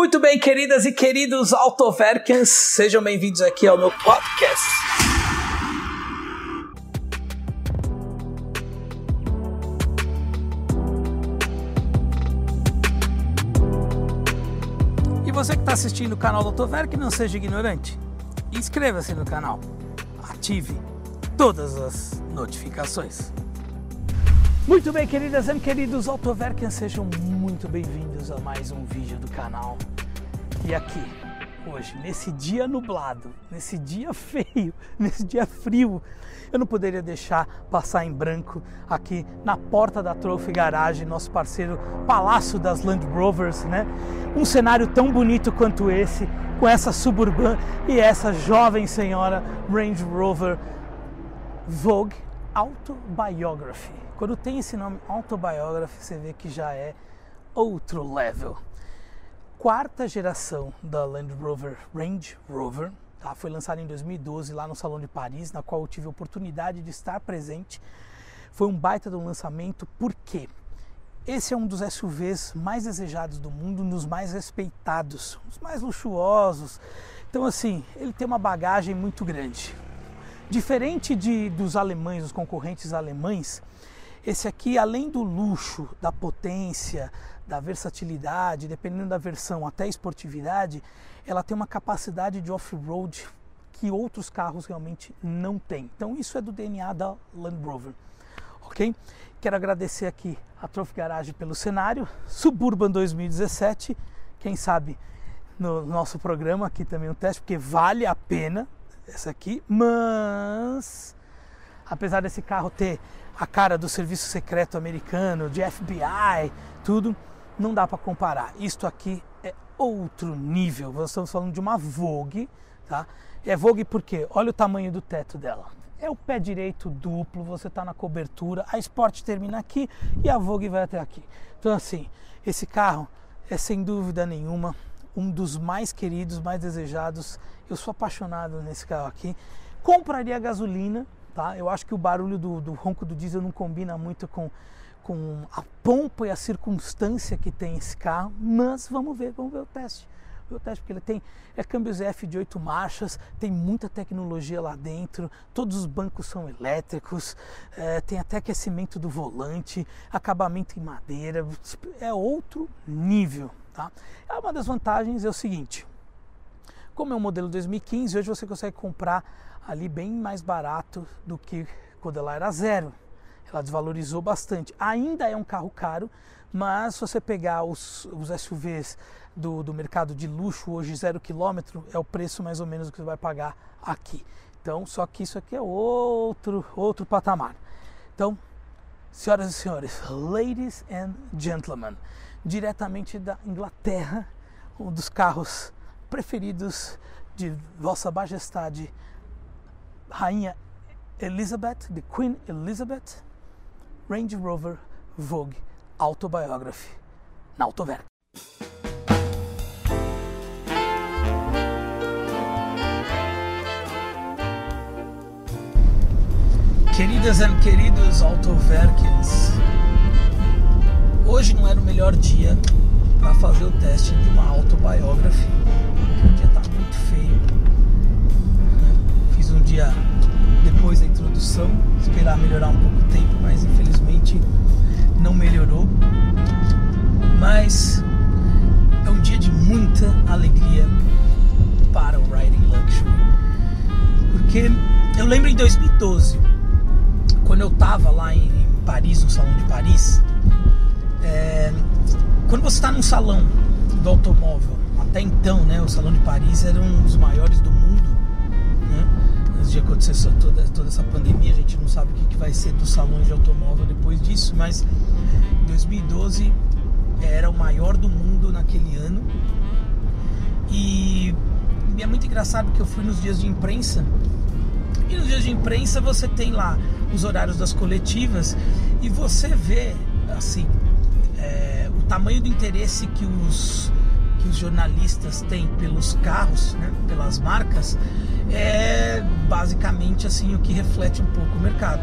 Muito bem, queridas e queridos Autoverkens, sejam bem-vindos aqui ao meu podcast. E você que está assistindo o canal do Autoverk, não seja ignorante. Inscreva-se no canal. Ative todas as notificações. Muito bem, queridas e queridos Autoverkens, sejam muito bem-vindos a mais um vídeo do canal. E aqui, hoje, nesse dia nublado, nesse dia feio, nesse dia frio, eu não poderia deixar passar em branco aqui na porta da Trophy Garage, nosso parceiro Palácio das Land Rovers, né? Um cenário tão bonito quanto esse, com essa Suburban e essa jovem senhora Range Rover Vogue Autobiography. Quando tem esse nome Autobiography, você vê que já é outro level. Quarta geração da Land Rover Range Rover, tá? foi lançada em 2012 lá no Salão de Paris, na qual eu tive a oportunidade de estar presente. Foi um baita do lançamento, por quê? Esse é um dos SUVs mais desejados do mundo, um dos mais respeitados, os mais luxuosos. Então, assim, ele tem uma bagagem muito grande. Diferente de, dos alemães, dos concorrentes alemães, esse aqui, além do luxo, da potência, da versatilidade, dependendo da versão, até esportividade, ela tem uma capacidade de off-road que outros carros realmente não têm. Então isso é do DNA da Land Rover, ok? Quero agradecer aqui a Trophy Garage pelo cenário, Suburban 2017, quem sabe no nosso programa aqui também um teste, porque vale a pena essa aqui, mas apesar desse carro ter a cara do serviço secreto americano, de FBI, tudo, não dá para comparar. Isto aqui é outro nível. Nós estamos falando de uma Vogue, tá? É Vogue porque olha o tamanho do teto dela. É o pé direito duplo, você está na cobertura, a Sport termina aqui e a Vogue vai até aqui. Então assim, esse carro é sem dúvida nenhuma um dos mais queridos, mais desejados. Eu sou apaixonado nesse carro aqui. Compraria gasolina, Tá? Eu acho que o barulho do, do ronco do diesel não combina muito com, com a pompa e a circunstância que tem esse carro, mas vamos ver, vamos ver o teste. o teste, porque ele tem é câmbios F de 8 marchas, tem muita tecnologia lá dentro, todos os bancos são elétricos, é, tem até aquecimento do volante, acabamento em madeira, é outro nível. Tá? É uma das vantagens é o seguinte, como é um modelo 2015, hoje você consegue comprar ali bem mais barato do que quando ela era zero. Ela desvalorizou bastante. Ainda é um carro caro, mas se você pegar os, os SUVs do, do mercado de luxo hoje zero quilômetro, é o preço mais ou menos que você vai pagar aqui. Então, só que isso aqui é outro, outro patamar. Então, senhoras e senhores, ladies and gentlemen, diretamente da Inglaterra, um dos carros preferidos de Vossa Majestade Rainha Elizabeth, de Queen Elizabeth, Range Rover Vogue Autobiography, na Autoverk. Queridas e queridos Autoverkens, hoje não era o melhor dia para fazer o teste de uma autobiography. O dia tá muito feio um dia depois da introdução, esperar melhorar um pouco o tempo, mas infelizmente não melhorou. Mas é um dia de muita alegria para o Riding Luxury. Porque eu lembro em 2012, quando eu estava lá em Paris, no Salão de Paris, é, quando você está num salão do automóvel, até então, né, o Salão de Paris era um dos maiores do mundo antes de acontecer toda, toda essa pandemia, a gente não sabe o que, que vai ser dos salões de automóvel depois disso, mas 2012 era o maior do mundo naquele ano. E, e é muito engraçado que eu fui nos dias de imprensa. E nos dias de imprensa você tem lá os horários das coletivas e você vê assim tamanho do interesse que os que os jornalistas têm pelos carros, né, pelas marcas, é basicamente assim o que reflete um pouco o mercado.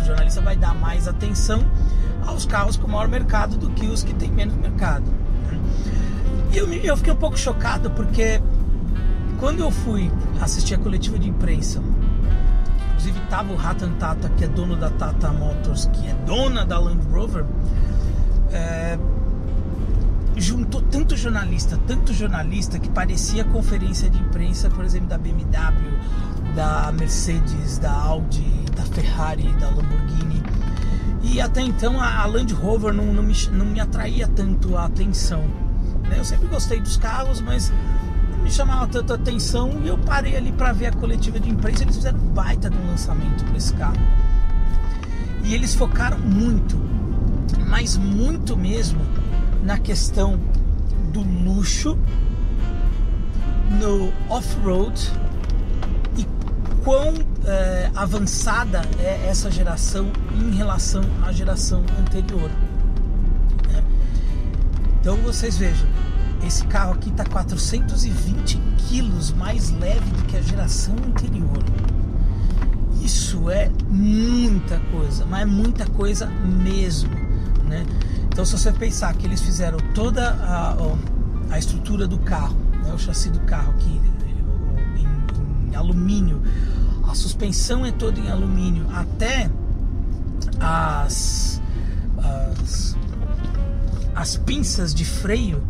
O jornalista vai dar mais atenção aos carros com maior mercado do que os que têm menos mercado. Né? E eu, eu fiquei um pouco chocado porque quando eu fui assistir a coletiva de imprensa, inclusive tava o Ratan Tata, que é dono da Tata Motors, que é dona da Land Rover, é, juntou tanto jornalista, tanto jornalista que parecia conferência de imprensa, por exemplo, da BMW, da Mercedes, da Audi, da Ferrari, da Lamborghini. E até então a, Land Rover não, não, me, não me atraía tanto a atenção. Né? Eu sempre gostei dos carros, mas não me chamava tanto a atenção e eu parei ali para ver a coletiva de imprensa. Eles fizeram baita de um lançamento para esse carro. E eles focaram muito, mas muito mesmo, na questão do luxo, no off-road e quão é, avançada é essa geração em relação à geração anterior. Né? Então vocês vejam, esse carro aqui está 420 quilos mais leve do que a geração anterior. Isso é muita coisa, mas é muita coisa mesmo, né? Então se você pensar que eles fizeram toda a, a estrutura do carro, né, o chassi do carro aqui em, em alumínio, a suspensão é toda em alumínio, até as, as, as pinças de freio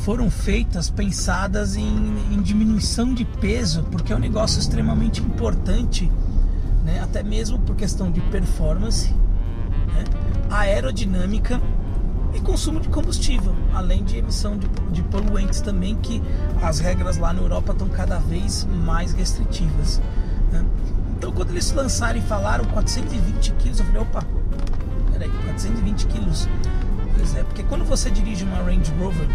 foram feitas pensadas em, em, diminuição de peso, porque é um negócio extremamente importante, né? até mesmo por questão de performance? Aerodinâmica e consumo de combustível, além de emissão de, de poluentes também, que as regras lá na Europa estão cada vez mais restritivas. Né? Então, quando eles lançaram e falaram 420 quilos, eu falei: opa, peraí, 420 quilos. Pois é, porque quando você dirige uma Range Rover,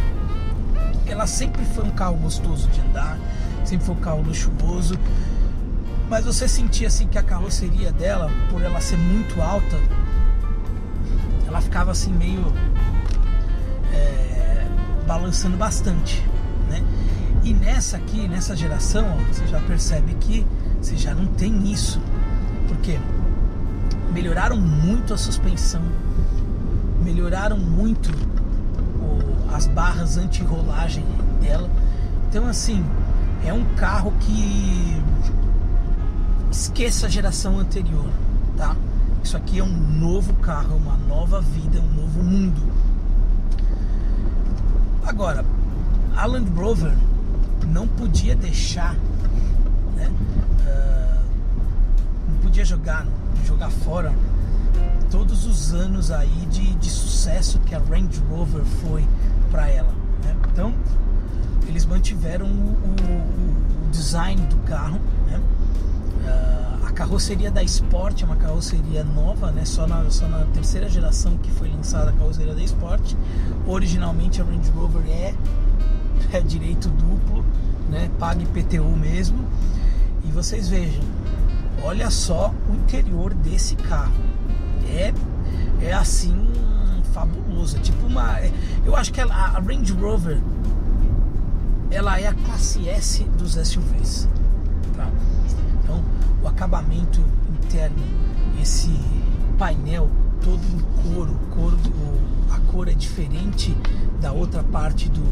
ela sempre foi um carro gostoso de andar, sempre foi um carro luxuoso, mas você sentia assim que a carroceria dela, por ela ser muito alta, ela ficava assim meio é, balançando bastante, né? E nessa aqui, nessa geração, ó, você já percebe que você já não tem isso. Porque melhoraram muito a suspensão, melhoraram muito o, as barras anti-rolagem dela. Então assim, é um carro que esqueça a geração anterior, tá? Isso aqui é um novo carro, é uma nova vida, um novo mundo. Agora, a Land Rover não podia deixar, né, uh, não podia jogar, jogar fora todos os anos aí de, de sucesso que a Range Rover foi para ela. Né? Então, eles mantiveram o, o, o design do carro. Carroceria da Sport é uma carroceria nova, né? só, na, só na terceira geração que foi lançada a carroceria da Sport. Originalmente a Range Rover é é direito duplo, né? Paga IPTU mesmo. E vocês vejam, olha só o interior desse carro. É, é assim fabuloso. É tipo uma. É, eu acho que ela, a Range Rover ela é a classe S dos SUVs. Tá? O acabamento interno, esse painel todo em couro, couro a cor é diferente da outra parte do,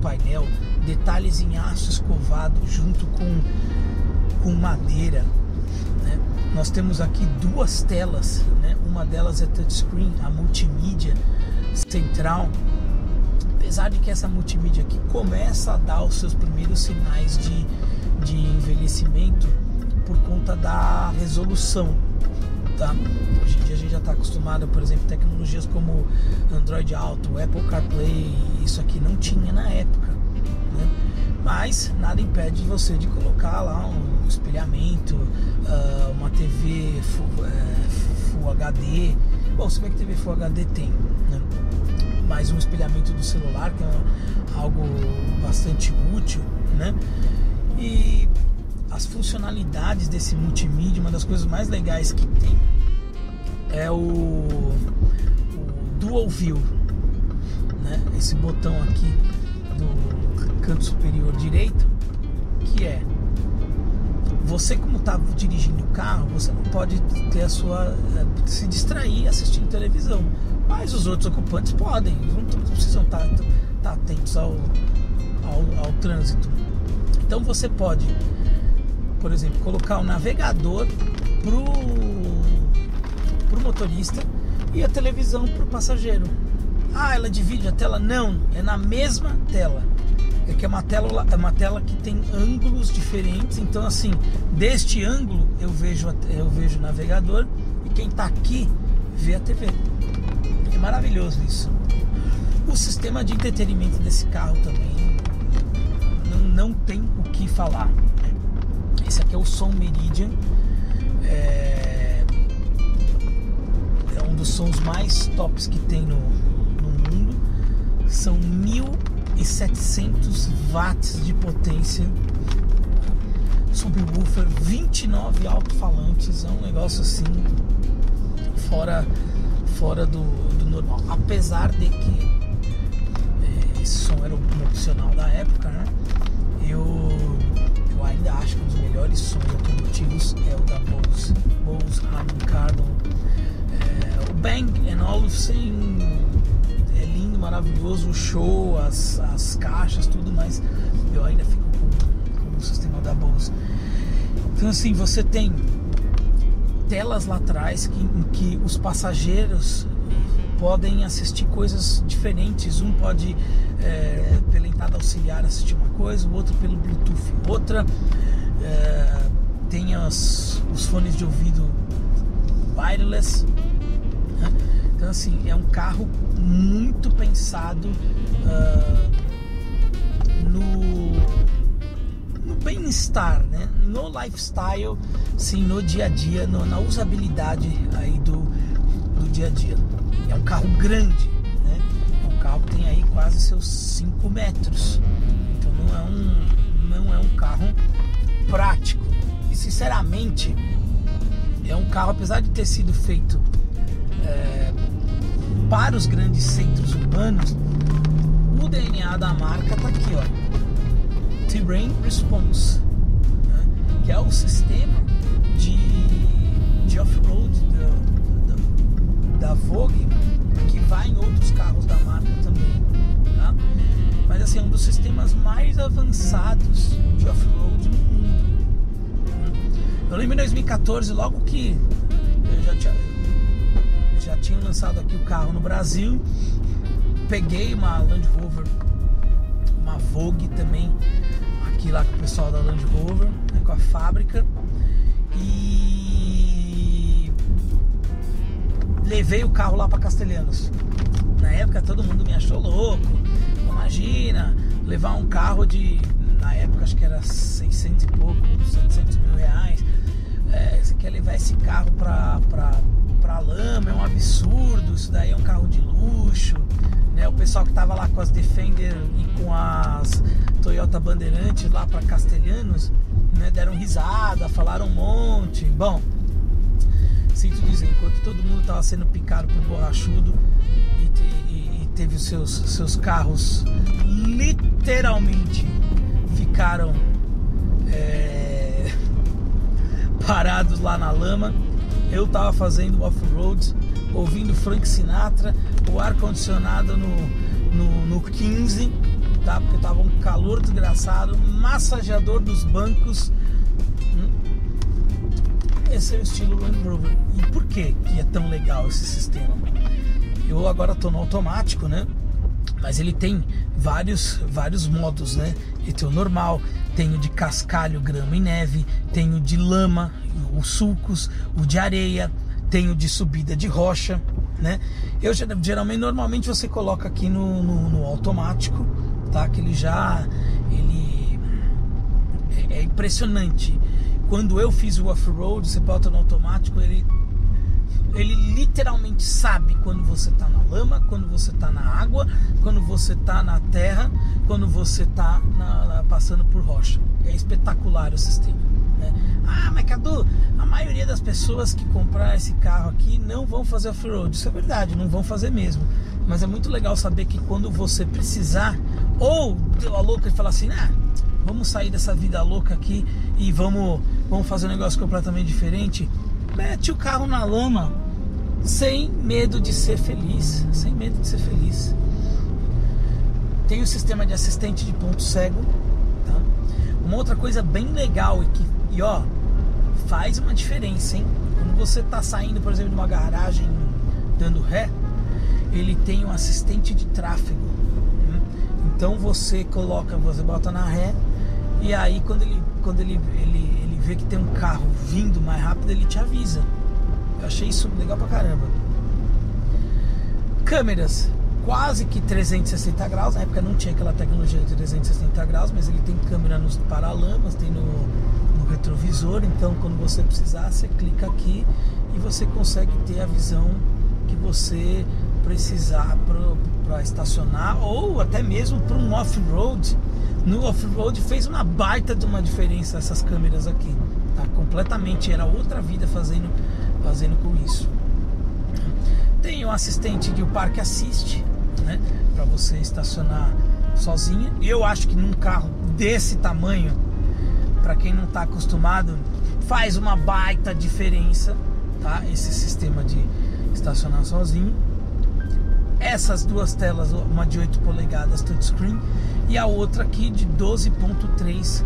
painel, detalhes em aço escovado junto com, com madeira. Né? Nós temos aqui duas telas, né? uma delas é touchscreen, a multimídia central. Apesar de que essa multimídia aqui começa a dar os seus primeiros sinais de, de envelhecimento por conta da resolução tá? Hoje em dia a gente já está acostumado, por exemplo, tecnologias como Android Auto, Apple CarPlay, isso aqui não tinha na época, né? Mas nada impede você de colocar lá um espelhamento, uh, uma TV Full, HD. Bom, se bem que TV Full HD tem, né? Mas um espelhamento do celular, que é algo bastante útil, né? E as funcionalidades desse multimídia, uma das coisas mais legais que tem é o, o Dual View, né? Esse botão aqui do canto superior direito, que é você como está dirigindo o carro, você não pode ter a sua eh, se distrair assistindo televisão, mas os outros ocupantes podem, não precisam estar, tá, tá atentos ao trânsito. Então você pode, por exemplo, colocar o navegador pro, pro motorista e a televisão pro passageiro. Ah, ela divide a tela? Não, é na mesma tela. É que é uma tela, é uma tela que tem ângulos diferentes. Então, assim, deste ângulo eu vejo, eu vejo o navegador e quem está aqui vê a TV. É maravilhoso isso. O sistema de entretenimento desse carro também não, não tem o que falar. Esse aqui é o Som Meridian. É, é um dos sons mais tops que tem no, no mundo. São 1.700 watts de potência. Subwoofer, 29 alto-falantes. É um negócio assim fora, fora do, do normal. Apesar de que esse som era um opcional da época, né? Sons automotivos é o da Bose, Bose Harman Kardon. É, o Bang Olufsen é lindo, maravilhoso, o show, as, as caixas, tudo, mas eu ainda fico com, com o sistema da Bose. Então assim, você tem telas lá atrás que, em que os passageiros podem assistir coisas diferentes. Um pode, é, pela entrada auxiliar, assistir uma coisa, o outro pelo Bluetooth, outra. É, tem as, os fones de ouvido wireless. Né? Então, assim, é um carro muito pensado uh, no, no bem-estar, né? no lifestyle, sim, no dia a dia, no, na usabilidade aí do, do dia a dia. É um carro grande, né? É um carro que tem aí quase seus 5 metros. Então não é um, não é um carro prático. E sinceramente, é um carro, apesar de ter sido feito é, para os grandes centros urbanos, o DNA da marca tá aqui, ó. Terrain Response, né? que é o sistema de, de off-road da, da Vogue que vai em outros carros da marca também, tá? Mas assim, é um dos sistemas mais avançados de off-road no. Eu lembro em 2014, logo que eu já tinha, já tinha lançado aqui o carro no Brasil, peguei uma Land Rover, uma Vogue também, aqui lá com o pessoal da Land Rover, né, com a fábrica, e levei o carro lá para Castelhanos. Na época todo mundo me achou louco. Imagina levar um carro de, na época acho que era 600 e pouco, 700 mil reais. É, você quer levar esse carro pra, pra, pra lama, é um absurdo. Isso daí é um carro de luxo. Né? O pessoal que tava lá com as Defender e com as Toyota Bandeirantes lá para Castelhanos né? deram risada, falaram um monte. Bom, sinto dizer, enquanto todo mundo estava sendo picado por borrachudo e, te, e, e, teve os seus, seus carros literalmente ficaram é, parados lá na lama, eu estava fazendo off-road, ouvindo Frank Sinatra, o ar-condicionado no, no, no 15, tá? Porque tava um calor desgraçado, massageador dos bancos esse é o estilo Land Rover. E por que que é tão legal esse sistema? Eu agora estou no automático, né? Mas ele tem vários, vários modos, né? Ele tem o normal, tem o de cascalho, grama e neve, tem o de lama, os sulcos, o de areia, tem o de subida de rocha, né? Eu geralmente, normalmente você coloca aqui no, no, no automático, tá? Que ele já, ele é, impressionante quando eu fiz o off-road, você bota no automático, ele, ele literalmente sabe quando você está na lama, quando você está na água, quando você está na terra, quando você está passando por rocha. É espetacular o sistema. Né? Ah, mas Cadu, a maioria das pessoas que comprar esse carro aqui não vão fazer off-road. Isso é verdade, não vão fazer mesmo. Mas é muito legal saber que quando você precisar, ou deu a louca e falar assim, ah, vamos sair dessa vida louca aqui e vamos, vamos fazer um negócio completamente diferente. Mete o carro na lama sem medo de ser feliz, sem medo de ser feliz. Tem o sistema de assistente de ponto cego. Tá? Uma outra coisa bem legal e que, e ó, faz uma diferença, hein? Quando você está saindo, por exemplo, de uma garagem dando ré, ele tem um assistente de tráfego. Né? Então você coloca, você bota na ré e aí quando ele quando ele, ele, ele vê que tem um carro vindo mais rápido, ele te avisa. Eu achei isso legal pra caramba. Câmeras quase que 360 graus. Na época não tinha aquela tecnologia de 360 graus, mas ele tem câmera nos paralamas, tem no retrovisor. Então, quando você precisar, você clica aqui e você consegue ter a visão que você precisar para estacionar ou até mesmo para um off-road. No off-road fez uma baita de uma diferença essas câmeras aqui. Tá? Completamente, era outra vida fazendo, fazendo com isso. Tem o assistente de o Parque Assiste, né? Para você estacionar sozinha. Eu acho que num carro desse tamanho, para quem não está acostumado, faz uma baita diferença, tá? Esse sistema de estacionar sozinho. Essas duas telas, uma de 8 polegadas touchscreen e a outra aqui de 12.3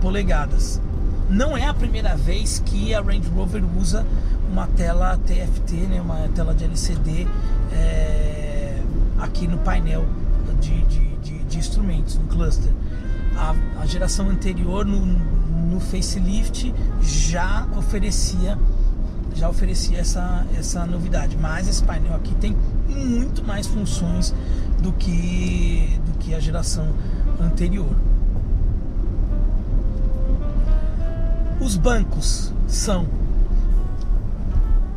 polegadas. Não é a primeira vez que a Range Rover usa uma tela TFT, né, uma tela de LCD é, aqui no painel de, de, de, de, instrumentos, no cluster. A, a geração anterior, no, no facelift, já oferecia já oferecia essa, essa novidade, mas esse painel aqui tem muito mais funções do que, do que a geração anterior. Os bancos são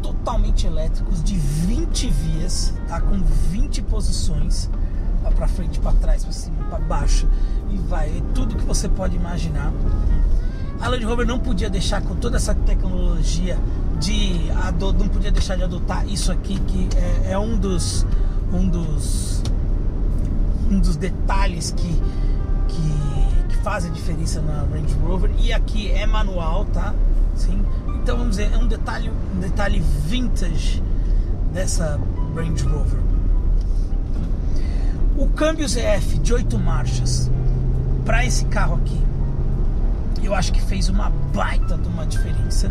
totalmente elétricos de 20 vias, tá? Com 20 posições, para frente, para trás, para cima, para baixo e vai, tudo que você pode imaginar. A Land Rover não podia deixar com toda essa tecnologia de não podia deixar de adotar isso aqui que é, é um dos um dos um dos detalhes que, que, que fazem a diferença na Range Rover e aqui é manual, tá? Sim. Então vamos dizer, é um detalhe, um detalhe vintage dessa Range Rover. O câmbio ZF de 8 marchas para esse carro aqui, eu acho que fez uma baita de uma diferença.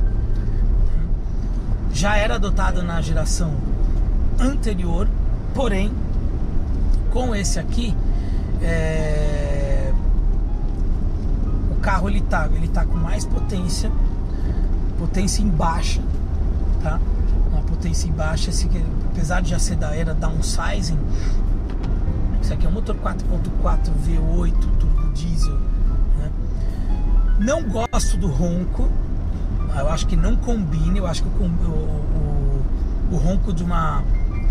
Já era adotado na geração anterior, porém com esse aqui é... o carro ele tá, ele tá com mais potência potência em baixa, tá? Uma potência em baixa, esse apesar de já ser da era downsizing, isso aqui é um motor 4.4 V8 turbo diesel? Não gosto do ronco, eu acho que não combina, eu acho que o, o, o, o ronco de uma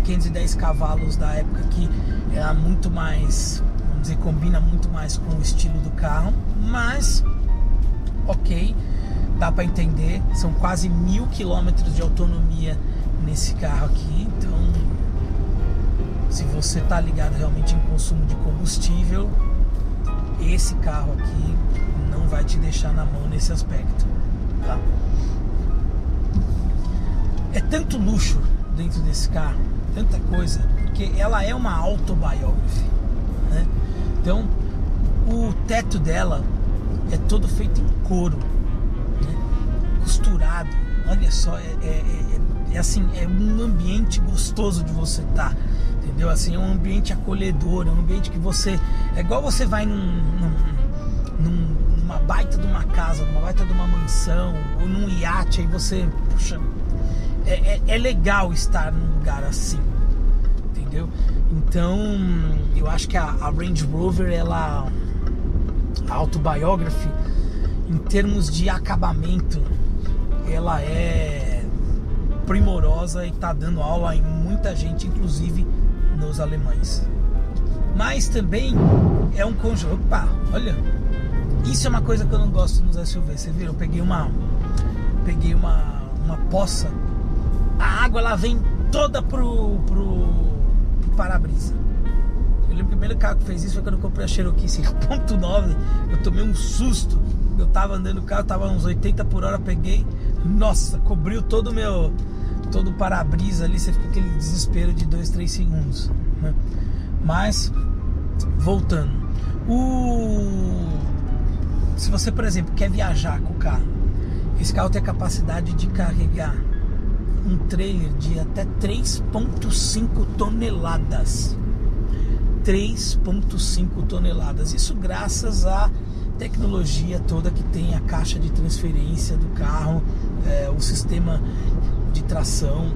510 cavalos da época que era muito mais, vamos dizer, combina muito mais com o estilo do carro, mas ok, dá para entender. São quase mil quilômetros de autonomia nesse carro aqui. Então, se você tá ligado realmente em consumo de combustível, esse carro aqui vai te deixar na mão nesse aspecto. Tá? É tanto luxo dentro desse carro, tanta coisa, porque ela é uma autobiography. Né? Então, o teto dela é todo feito em couro costurado. Olha só, é, é, é, é, assim, é um ambiente gostoso de você estar. Tá, entendeu? Assim, é um ambiente acolhedor, é um ambiente que você. É igual você vai num, num, num, baita de uma casa, numa baita de uma mansão, ou num iate, aí você. Puxa, é, é, é legal estar num lugar assim. Entendeu? Então, eu acho que a, a Range Rover, ela. A autobiography, em termos de acabamento, ela é primorosa e está dando aula em muita gente, inclusive nos alemães. Mas também é um conjunto. Opa, olha, isso é uma coisa que eu não gosto nos SUV. Você viu? Eu peguei uma, peguei uma, uma poça. A água ela vem toda pro, pro, pro para-brisa. Eu lembro que o primeiro carro que fez isso foi quando eu comprei a Cherokee 5.9. Eu tomei um susto. Eu tava andando no carro, tava uns 80 por hora, peguei nossa, cobriu todo o meu. Todo o para-brisa ali, você fica aquele desespero de 2, 3 segundos. Né? Mas voltando. O se você, por exemplo, quer viajar com o carro, esse carro tem a capacidade de carregar um trailer de até 3,5 toneladas. 3,5 toneladas. Isso graças à tecnologia toda que tem a caixa de transferência do carro, é, o sistema de tração.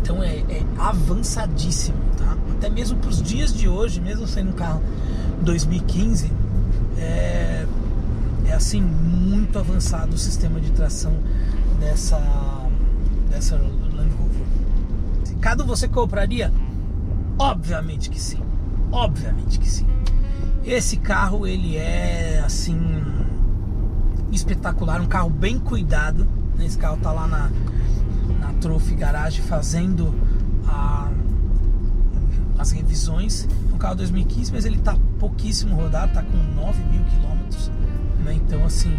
Então é, é avançadíssimo, tá? Até mesmo para os dias de hoje, mesmo sendo um carro 2015, é, é assim muito avançado o sistema de tração dessa dessa Land Rover. Cada você compraria? Obviamente que sim. Obviamente que sim. Esse carro ele é assim espetacular, um carro bem cuidado. Esse carro tá lá na, na Trophy Garage fazendo a, as revisões. Um carro 2015, mas ele tá pouquíssimo rodado, tá com 9 mil quilômetros. Né? Então assim,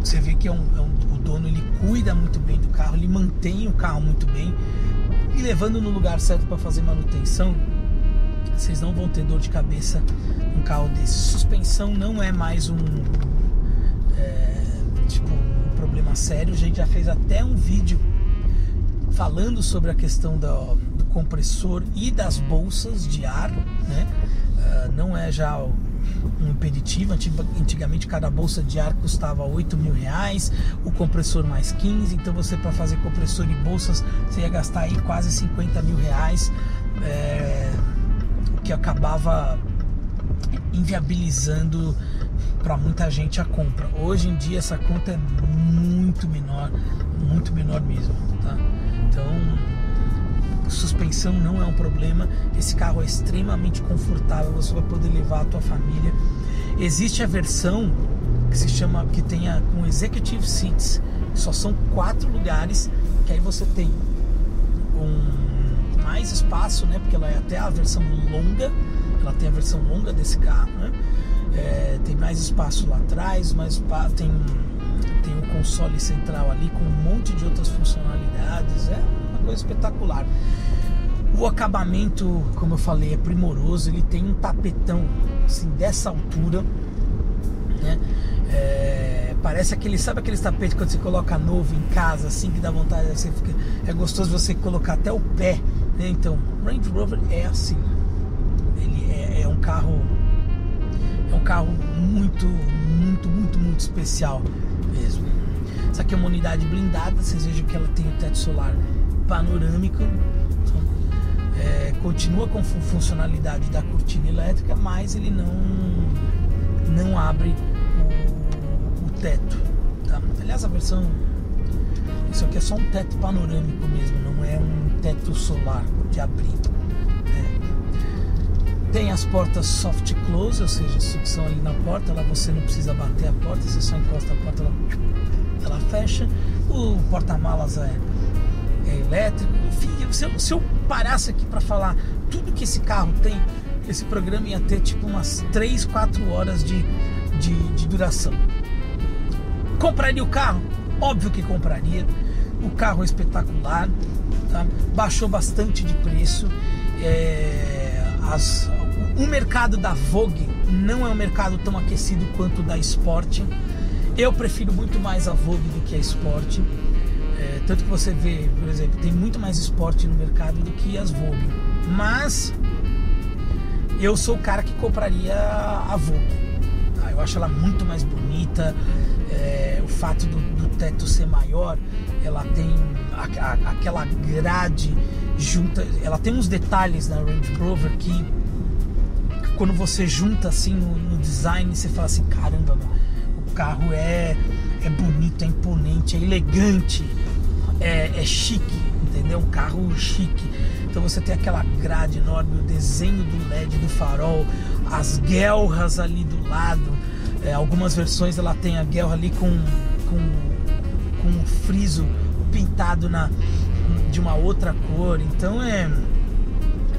você vê que é um, é um, o dono ele cuida muito bem do carro, ele mantém o carro muito bem e levando no lugar certo para fazer manutenção, vocês não vão ter dor de cabeça um carro desse. Suspensão não é mais um é, tipo um problema sério. A gente já fez até um vídeo falando sobre a questão do, compressor e das bolsas de ar, né? Uh, não é já um impeditivo. Antigamente cada bolsa de ar custava 8 mil reais, o compressor mais 15. Então você para fazer compressor e bolsas você ia gastar aí quase 50 mil reais, é, o que acabava inviabilizando para muita gente a compra. Hoje em dia essa conta é muito menor, muito menor mesmo, tá? Então suspensão não é um problema. Esse carro é extremamente confortável, você vai poder levar a tua família. Existe a versão que se chama que tenha com executive seats, só são quatro lugares, que aí você tem um mais espaço, né? Porque ela é até a versão longa, ela tem a versão longa desse carro, né? É, tem mais espaço lá atrás, mais tem tem um console central ali com um monte de outras funcionalidades, é coisa espetacular. O acabamento, como eu falei, é primoroso. Ele tem um tapetão assim dessa altura, né? É, parece aquele, sabe aquele tapete quando você coloca novo em casa, assim que dá vontade, fica, é gostoso você colocar até o pé, né? Então, Range Rover é assim. Ele é, é um carro, é um carro muito, muito, muito, muito especial mesmo. Essa aqui é uma unidade blindada, vocês vejam que ela tem o teto solar panorâmico. É, continua com funcionalidade da cortina elétrica, mas ele não, não abre o, o teto. Tá? Aliás, a versão. Isso aqui é só um teto panorâmico mesmo, não é um teto solar de abrir. Né? Tem as portas soft close, ou seja, sucção ali na porta, lá você não precisa bater a porta, você só encosta a porta, ela, ela fecha. O porta-malas é elétrico, enfim, se eu, se eu parasse aqui para falar tudo que esse carro tem, esse programa ia ter tipo umas 3, 4 horas de, de, de duração. Compraria o carro? Óbvio que compraria. O carro é espetacular, tá? baixou bastante de preço. É, as, o mercado da Vogue não é um mercado tão aquecido quanto o da Sport. Eu prefiro muito mais a Vogue do que a Sport. É, tanto que você vê, por exemplo, tem muito mais esporte no mercado do que as Vogue. Mas eu sou o cara que compraria a Vogue. Tá? Eu acho ela muito mais bonita. É, o fato do, do, teto ser maior, ela tem a, a, aquela grade junta. Ela tem uns detalhes na Range Rover que quando você junta assim no, no design, você fala assim, caramba, o carro é, é bonito, é imponente, é elegante é, é chique, entendeu? Um carro chique. Então você tem aquela grade enorme, o desenho do LED do farol, as guelras ali do lado. É, algumas versões ela tem a guelra ali com, com, com um friso pintado na, de uma outra cor. Então é,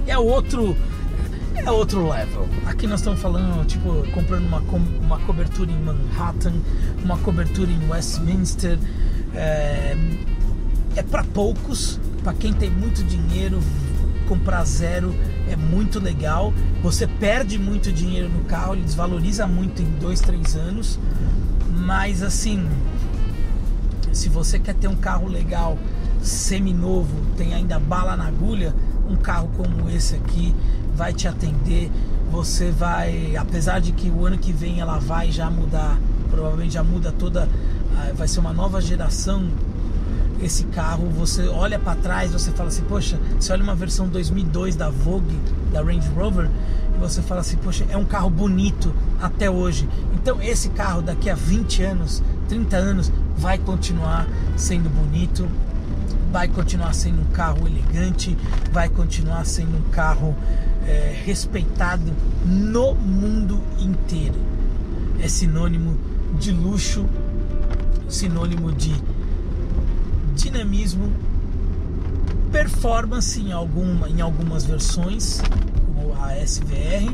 é outro é outro level. Aqui nós estamos falando, tipo, comprando uma, uma cobertura em Manhattan, uma cobertura em Westminster. É, é para poucos, para quem tem muito dinheiro, comprar zero é muito legal. Você perde muito dinheiro no carro, ele desvaloriza muito em dois, três anos. Mas assim, se você quer ter um carro legal, semi-novo, tem ainda bala na agulha, um carro como esse aqui vai te atender. Você vai, apesar de que o ano que vem ela vai já mudar, provavelmente já muda toda, ah, vai ser uma nova geração esse carro, você olha para trás, você fala assim, poxa, você olha uma versão 2002 da Vogue, da Range Rover, e você fala assim, poxa, é um carro bonito até hoje. Então esse carro daqui a 20 anos, 30 anos, vai continuar sendo bonito, vai continuar sendo um carro elegante, vai continuar sendo um carro é, respeitado no mundo inteiro. É sinônimo de luxo, sinônimo de dinamismo, performance em, alguma, em algumas versões, como a SVR,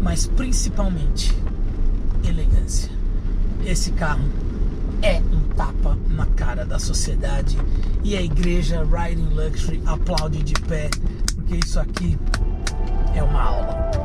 mas principalmente elegância. Esse carro é um tapa na cara da sociedade e a igreja Riding Luxury aplaude de pé, porque isso aqui é uma aula.